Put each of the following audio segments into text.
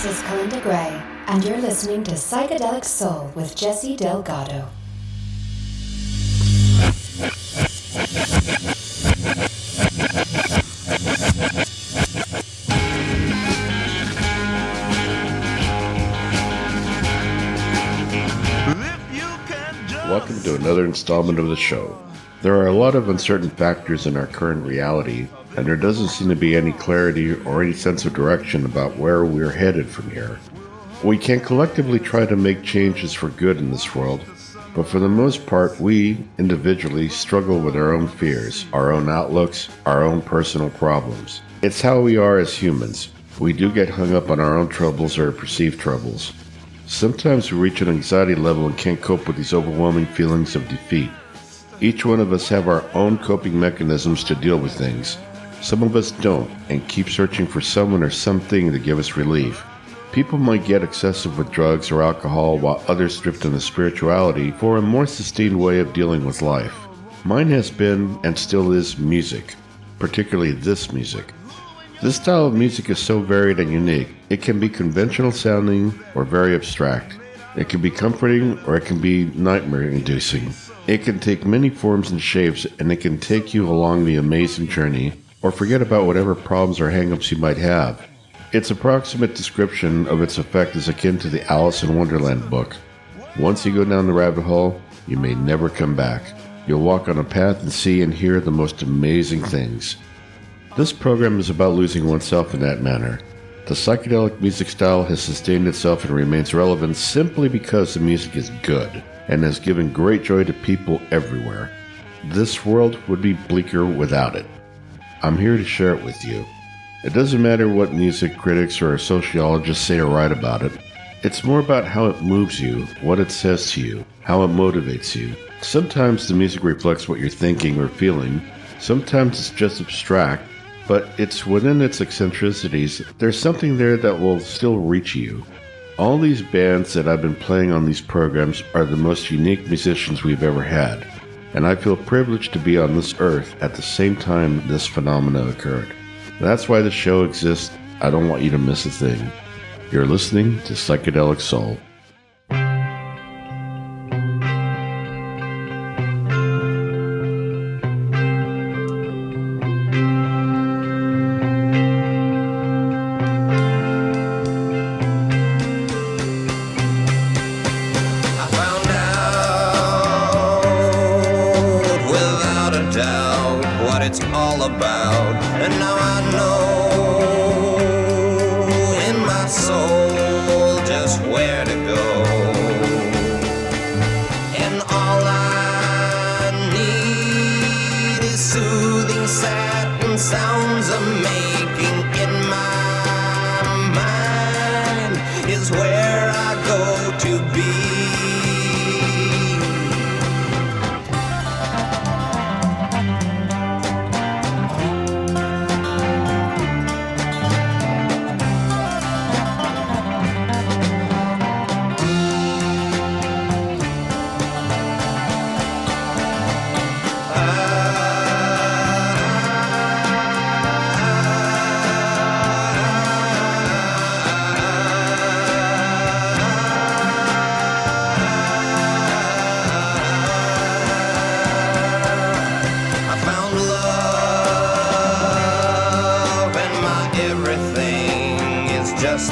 This is Kalinda Gray, and you're listening to Psychedelic Soul with Jesse Delgado. Welcome to another installment of the show. There are a lot of uncertain factors in our current reality, and there doesn't seem to be any clarity or any sense of direction about where we're headed from here. We can collectively try to make changes for good in this world, but for the most part, we individually struggle with our own fears, our own outlooks, our own personal problems. It's how we are as humans. We do get hung up on our own troubles or perceived troubles. Sometimes we reach an anxiety level and can't cope with these overwhelming feelings of defeat. Each one of us have our own coping mechanisms to deal with things. Some of us don't and keep searching for someone or something to give us relief. People might get excessive with drugs or alcohol while others drift into spirituality for a more sustained way of dealing with life. Mine has been and still is music, particularly this music. This style of music is so varied and unique. It can be conventional sounding or very abstract. It can be comforting or it can be nightmare inducing. It can take many forms and shapes and it can take you along the amazing journey or forget about whatever problems or hangups you might have. Its approximate description of its effect is akin to the Alice in Wonderland book. Once you go down the rabbit hole, you may never come back. You'll walk on a path and see and hear the most amazing things. This program is about losing oneself in that manner. The psychedelic music style has sustained itself and remains relevant simply because the music is good and has given great joy to people everywhere. This world would be bleaker without it. I'm here to share it with you. It doesn't matter what music critics or sociologists say or write about it. It's more about how it moves you, what it says to you, how it motivates you. Sometimes the music reflects what you're thinking or feeling. Sometimes it's just abstract but it's within its eccentricities, there's something there that will still reach you. All these bands that I've been playing on these programs are the most unique musicians we've ever had, and I feel privileged to be on this earth at the same time this phenomena occurred. That's why the show exists. I don't want you to miss a thing. You're listening to Psychedelic Soul.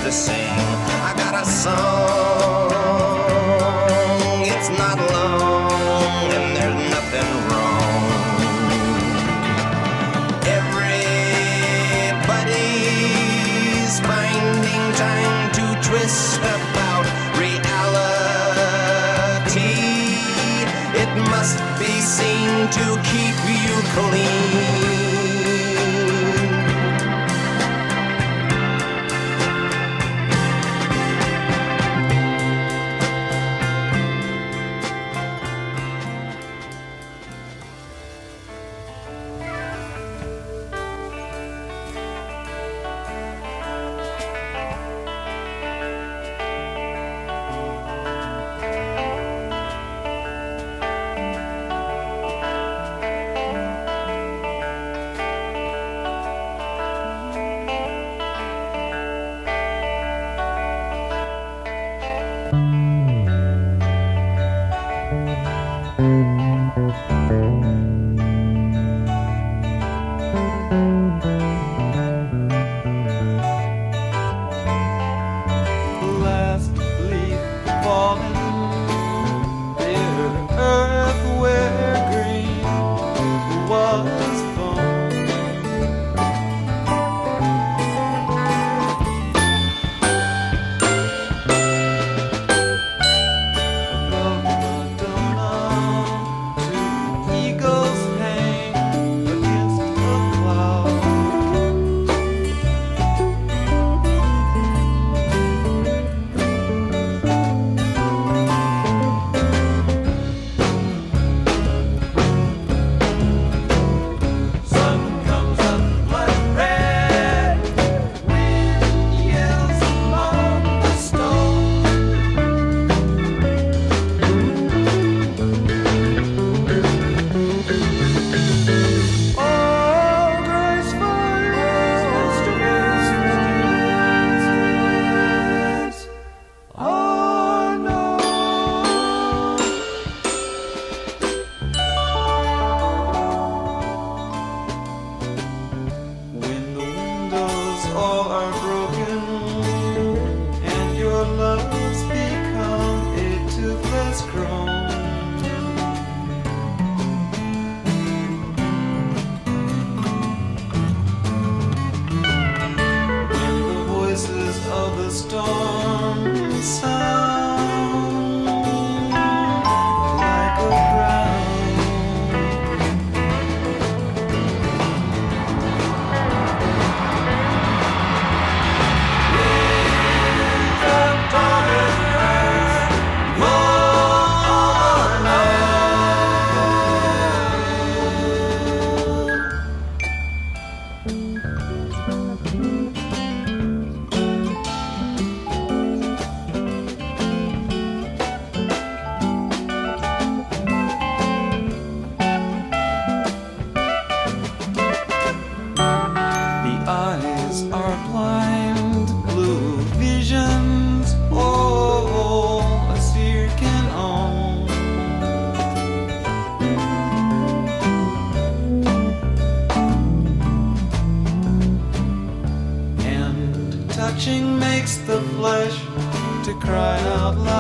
the same. cry out loud.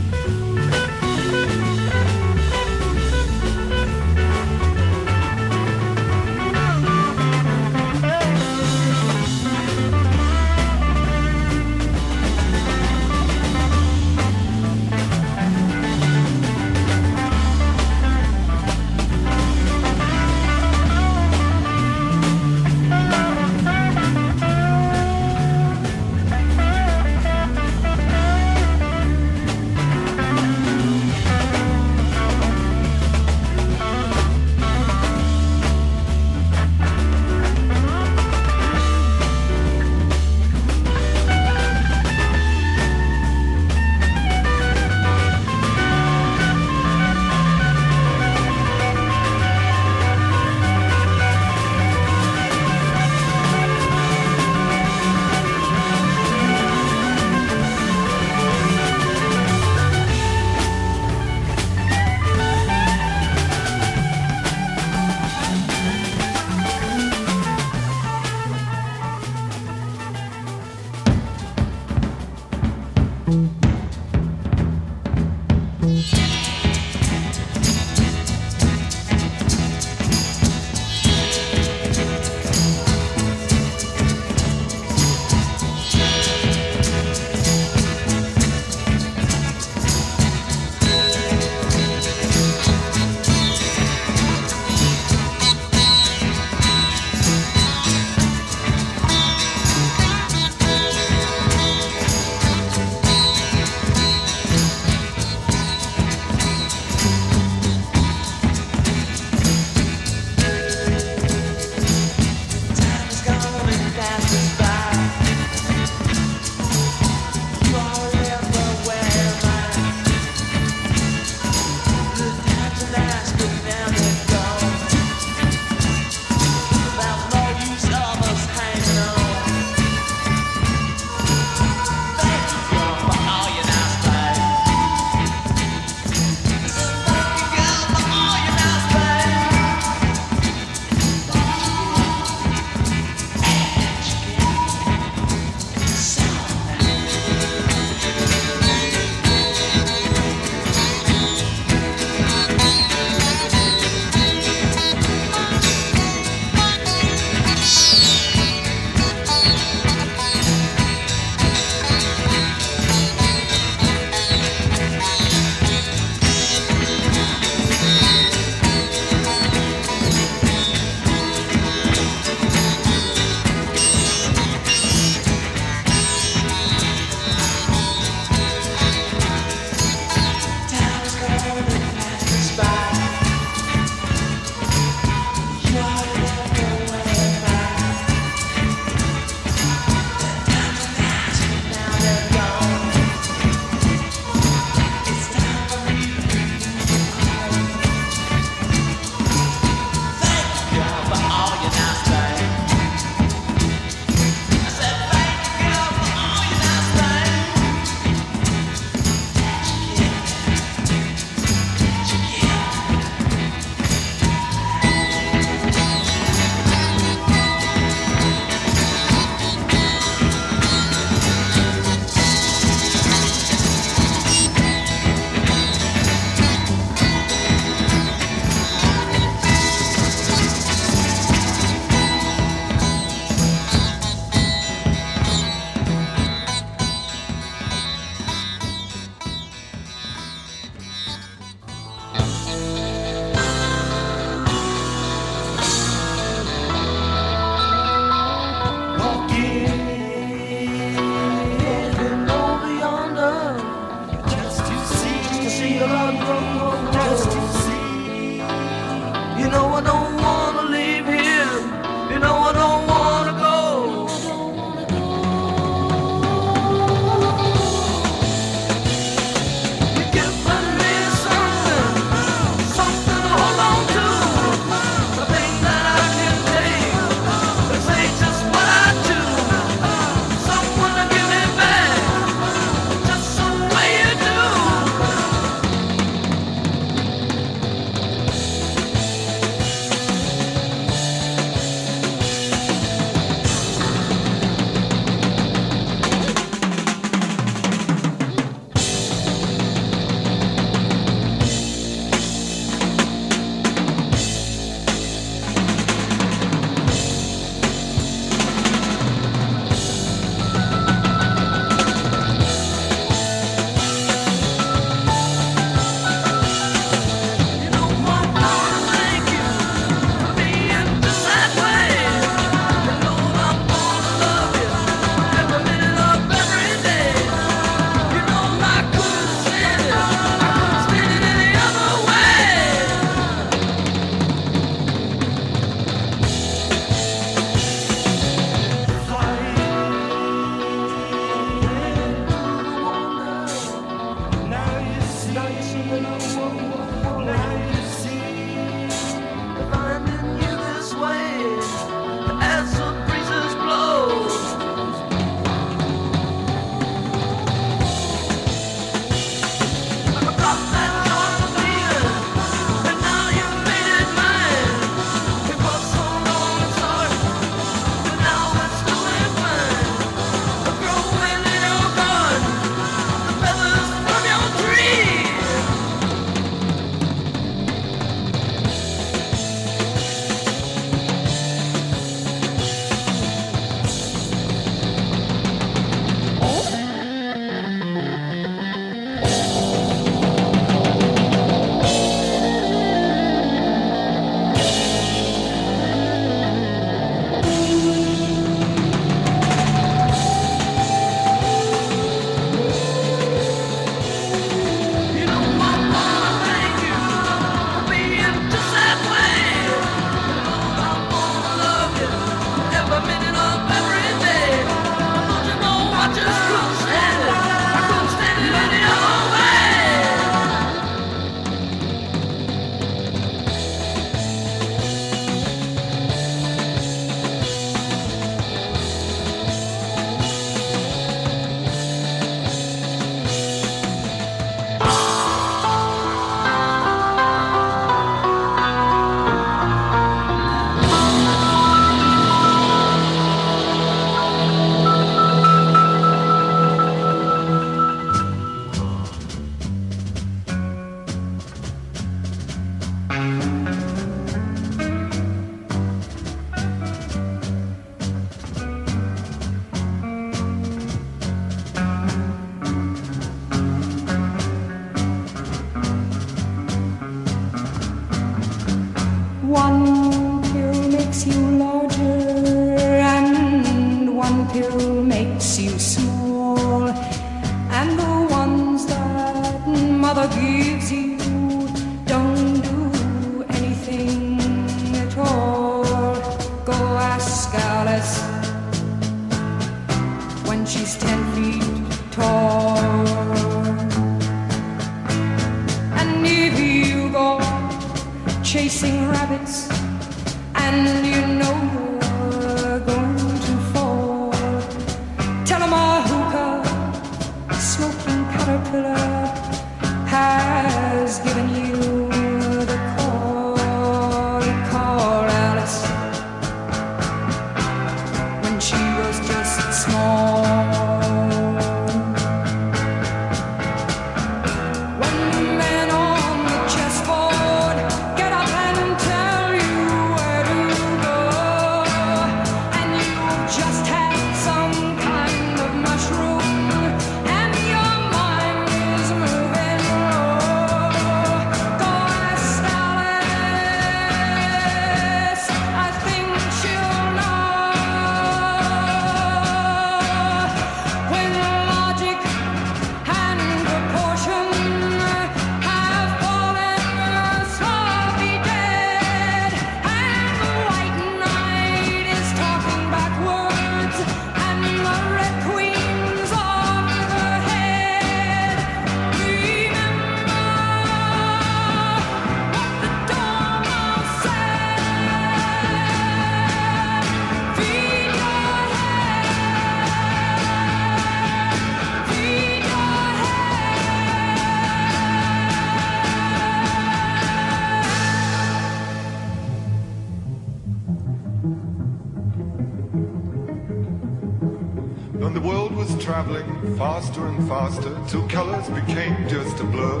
Until colors became just a blur.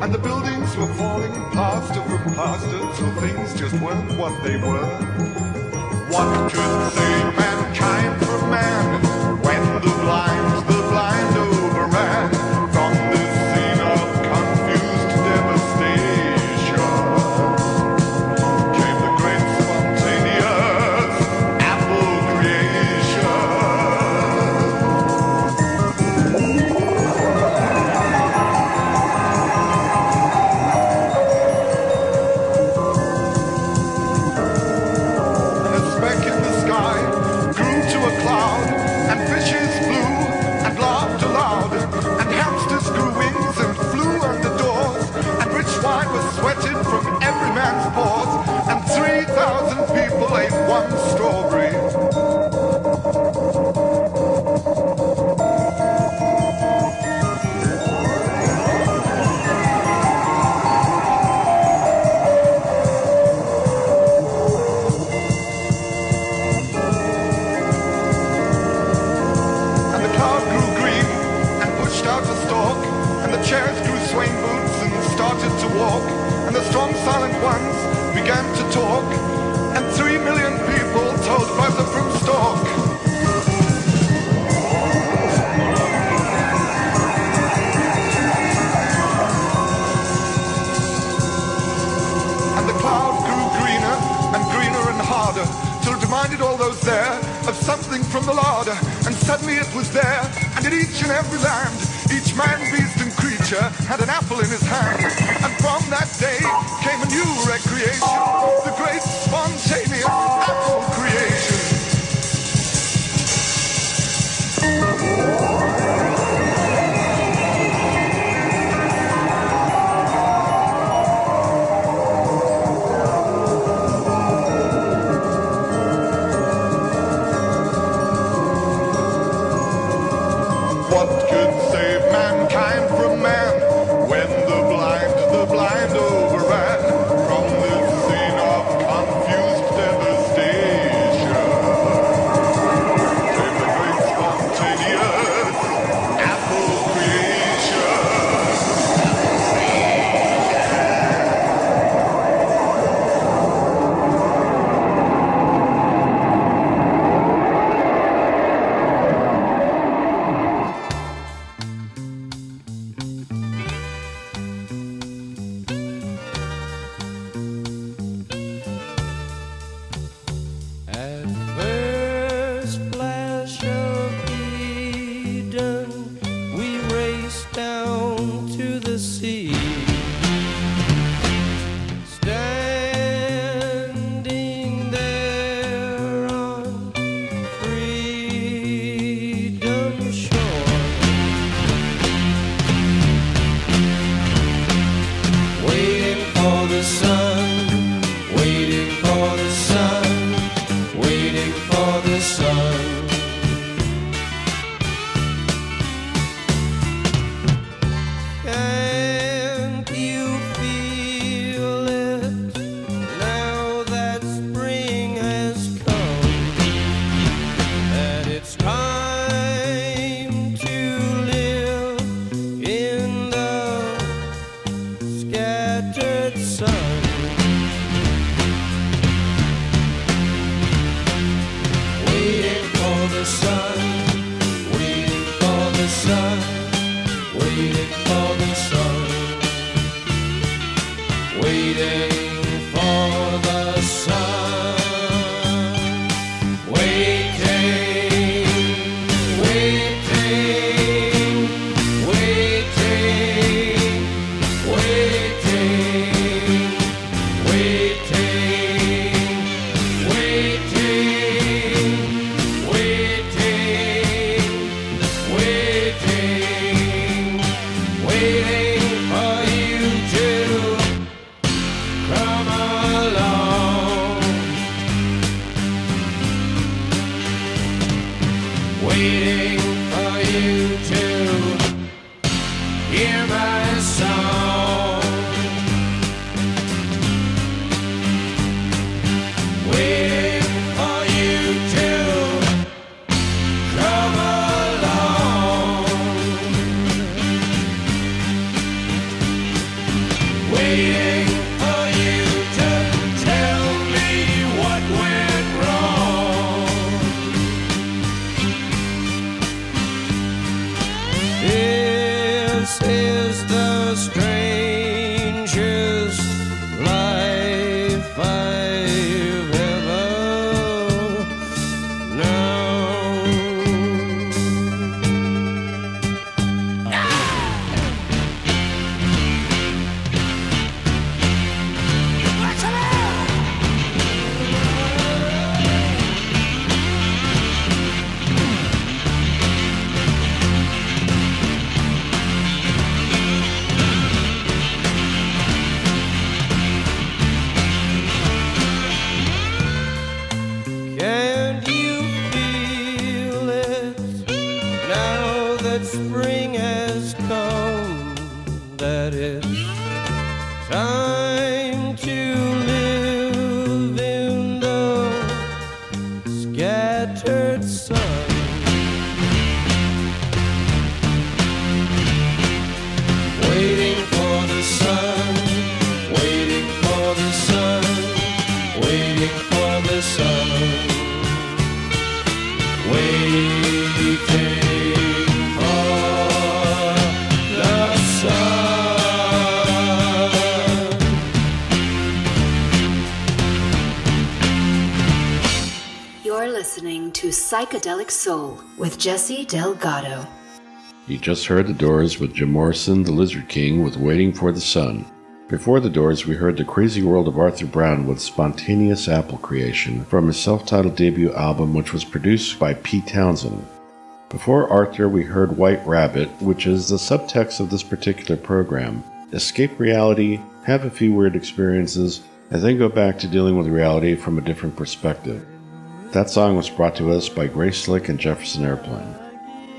And the buildings were falling plaster from plaster till things just weren't what they were. What could the strong silent ones began to talk, and three million people told by the broomstalk. And the cloud grew greener and greener and harder, till it reminded all those there of something from the larder, and suddenly it was there, and in each and every land, each man, beast, had an apple in his hand, and from that day came a new recreation, the great spontaneous apple creation. Soul with Jesse Delgado. You just heard The Doors with Jim Morrison, The Lizard King, with Waiting for the Sun. Before The Doors, we heard The Crazy World of Arthur Brown with Spontaneous Apple Creation from his self titled debut album, which was produced by Pete Townshend. Before Arthur, we heard White Rabbit, which is the subtext of this particular program. Escape reality, have a few weird experiences, and then go back to dealing with reality from a different perspective. That song was brought to us by Grace Slick and Jefferson Airplane.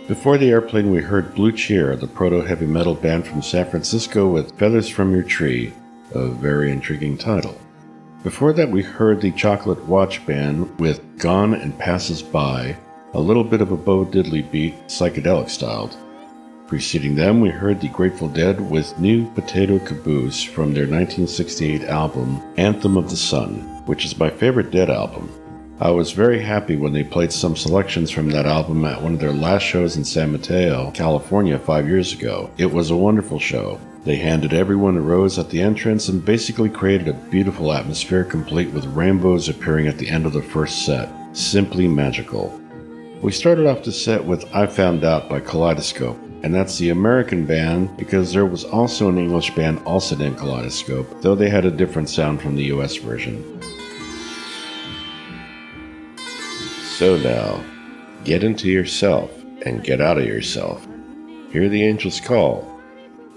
Before the airplane, we heard Blue Cheer, the proto heavy metal band from San Francisco with Feathers from Your Tree, a very intriguing title. Before that, we heard the Chocolate Watch Band with Gone and Passes By, a little bit of a Bo Diddley beat, psychedelic styled. Preceding them, we heard the Grateful Dead with New Potato Caboose from their 1968 album Anthem of the Sun, which is my favorite Dead album. I was very happy when they played some selections from that album at one of their last shows in San Mateo, California, five years ago. It was a wonderful show. They handed everyone a rose at the entrance and basically created a beautiful atmosphere complete with rainbows appearing at the end of the first set. Simply magical. We started off the set with I Found Out by Kaleidoscope, and that's the American band because there was also an English band also named Kaleidoscope, though they had a different sound from the US version. So now, get into yourself and get out of yourself. Hear the angels call.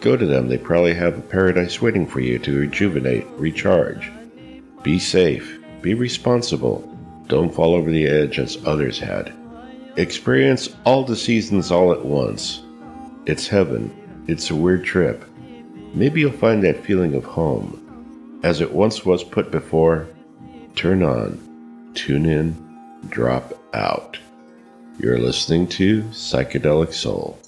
Go to them, they probably have a paradise waiting for you to rejuvenate, recharge. Be safe, Be responsible. Don't fall over the edge as others had. Experience all the seasons all at once. It's heaven. It's a weird trip. Maybe you'll find that feeling of home. As it once was put before, turn on, tune in, drop out. You're listening to Psychedelic Soul.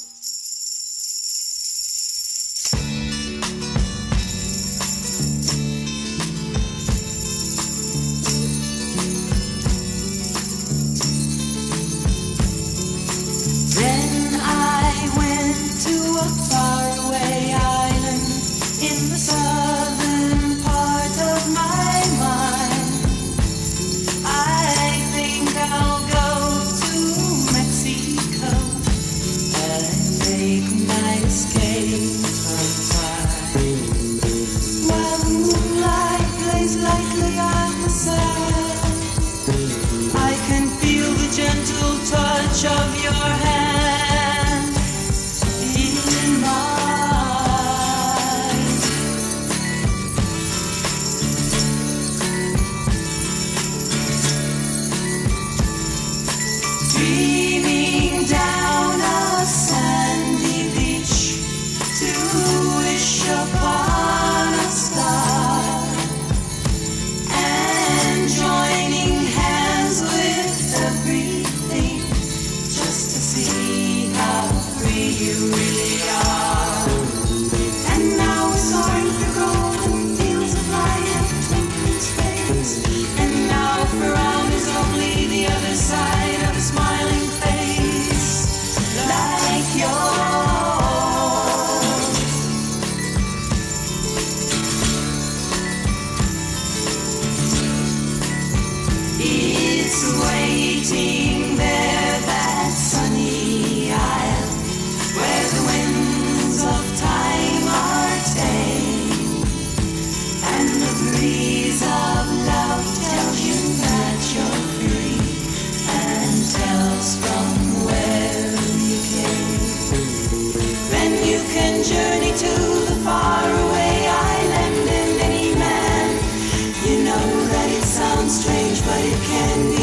Strange, but it can be.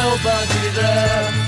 Nobody there.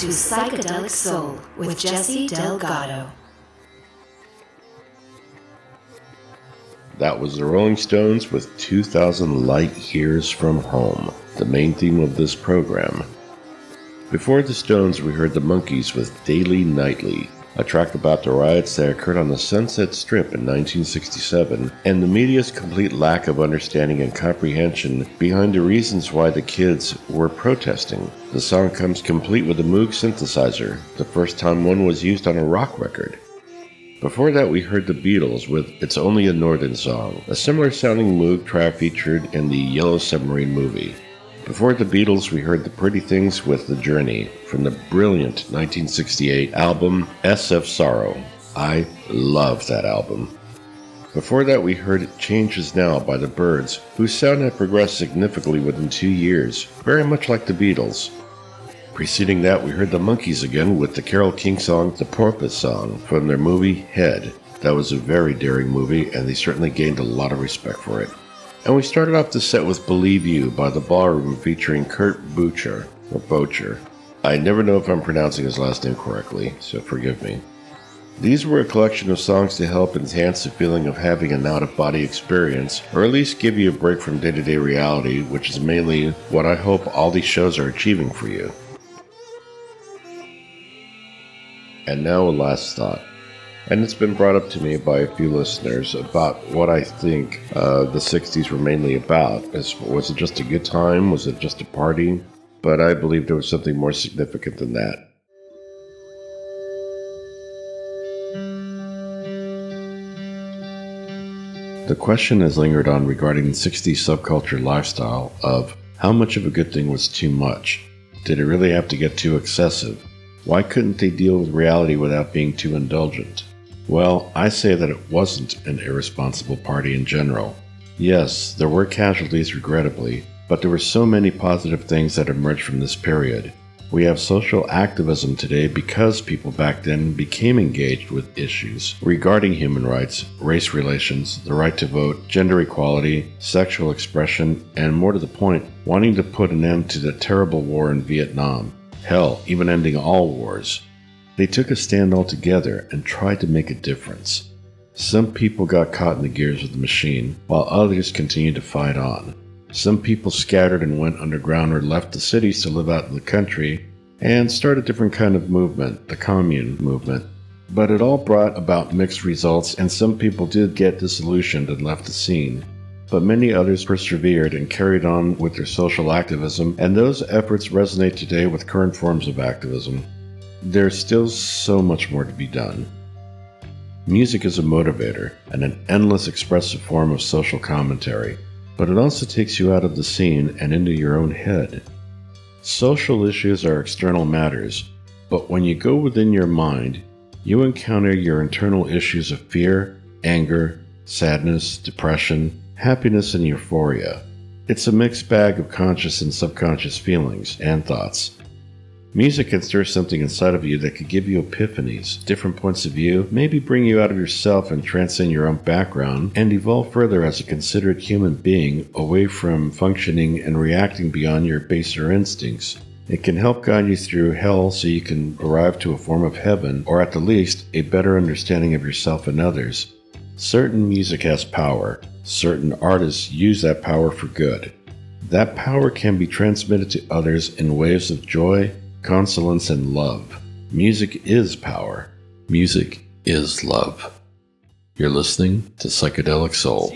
To Psychedelic Soul with Jesse Delgado. That was the Rolling Stones with 2000 Light Years from Home, the main theme of this program. Before the Stones, we heard the Monkees with Daily Nightly, a track about the riots that occurred on the Sunset Strip in 1967, and the media's complete lack of understanding and comprehension behind the reasons why the kids were protesting. The song comes complete with a Moog synthesizer, the first time one was used on a rock record. Before that, we heard the Beatles with It's Only a Northern Song, a similar sounding Moog track featured in the Yellow Submarine movie. Before the Beatles, we heard The Pretty Things with The Journey from the brilliant 1968 album SF Sorrow. I love that album. Before that, we heard Changes Now by the Byrds, whose sound had progressed significantly within two years, very much like the Beatles. Preceding that, we heard the Monkees again with the Carole King song The Porpoise Song from their movie Head. That was a very daring movie, and they certainly gained a lot of respect for it. And we started off the set with Believe You by The Ballroom featuring Curt Bucher, or Bocher. I never know if I'm pronouncing his last name correctly, so forgive me. These were a collection of songs to help enhance the feeling of having an out of body experience, or at least give you a break from day to day reality, which is mainly what I hope all these shows are achieving for you. And now a last thought. And it's been brought up to me by a few listeners about what I think uh, the 60s were mainly about. Was it just a good time? Was it just a party? But I believe there was something more significant than that. The question has lingered on regarding the 60s subculture lifestyle of how much of a good thing was too much? Did it really have to get too excessive? Why couldn't they deal with reality without being too indulgent? Well, I say that it wasn't an irresponsible party in general. Yes, there were casualties, regrettably, but there were so many positive things that emerged from this period. We have social activism today because people back then became engaged with issues regarding human rights, race relations, the right to vote, gender equality, sexual expression, and more to the point, wanting to put an end to the terrible war in Vietnam. Hell, even ending all wars. They took a stand altogether and tried to make a difference. Some people got caught in the gears of the machine, while others continued to fight on. Some people scattered and went underground or left the cities to live out in the country and start a different kind of movement, the commune movement. But it all brought about mixed results, and some people did get disillusioned and left the scene. But many others persevered and carried on with their social activism, and those efforts resonate today with current forms of activism. There's still so much more to be done. Music is a motivator and an endless expressive form of social commentary, but it also takes you out of the scene and into your own head. Social issues are external matters, but when you go within your mind, you encounter your internal issues of fear, anger, sadness, depression, happiness, and euphoria. It's a mixed bag of conscious and subconscious feelings and thoughts. Music can stir something inside of you that could give you epiphanies, different points of view, maybe bring you out of yourself and transcend your own background, and evolve further as a considerate human being away from functioning and reacting beyond your baser instincts. It can help guide you through hell so you can arrive to a form of heaven, or at the least, a better understanding of yourself and others. Certain music has power. Certain artists use that power for good. That power can be transmitted to others in waves of joy, consolence, and love. Music is power. Music is love. You're listening to Psychedelic Soul.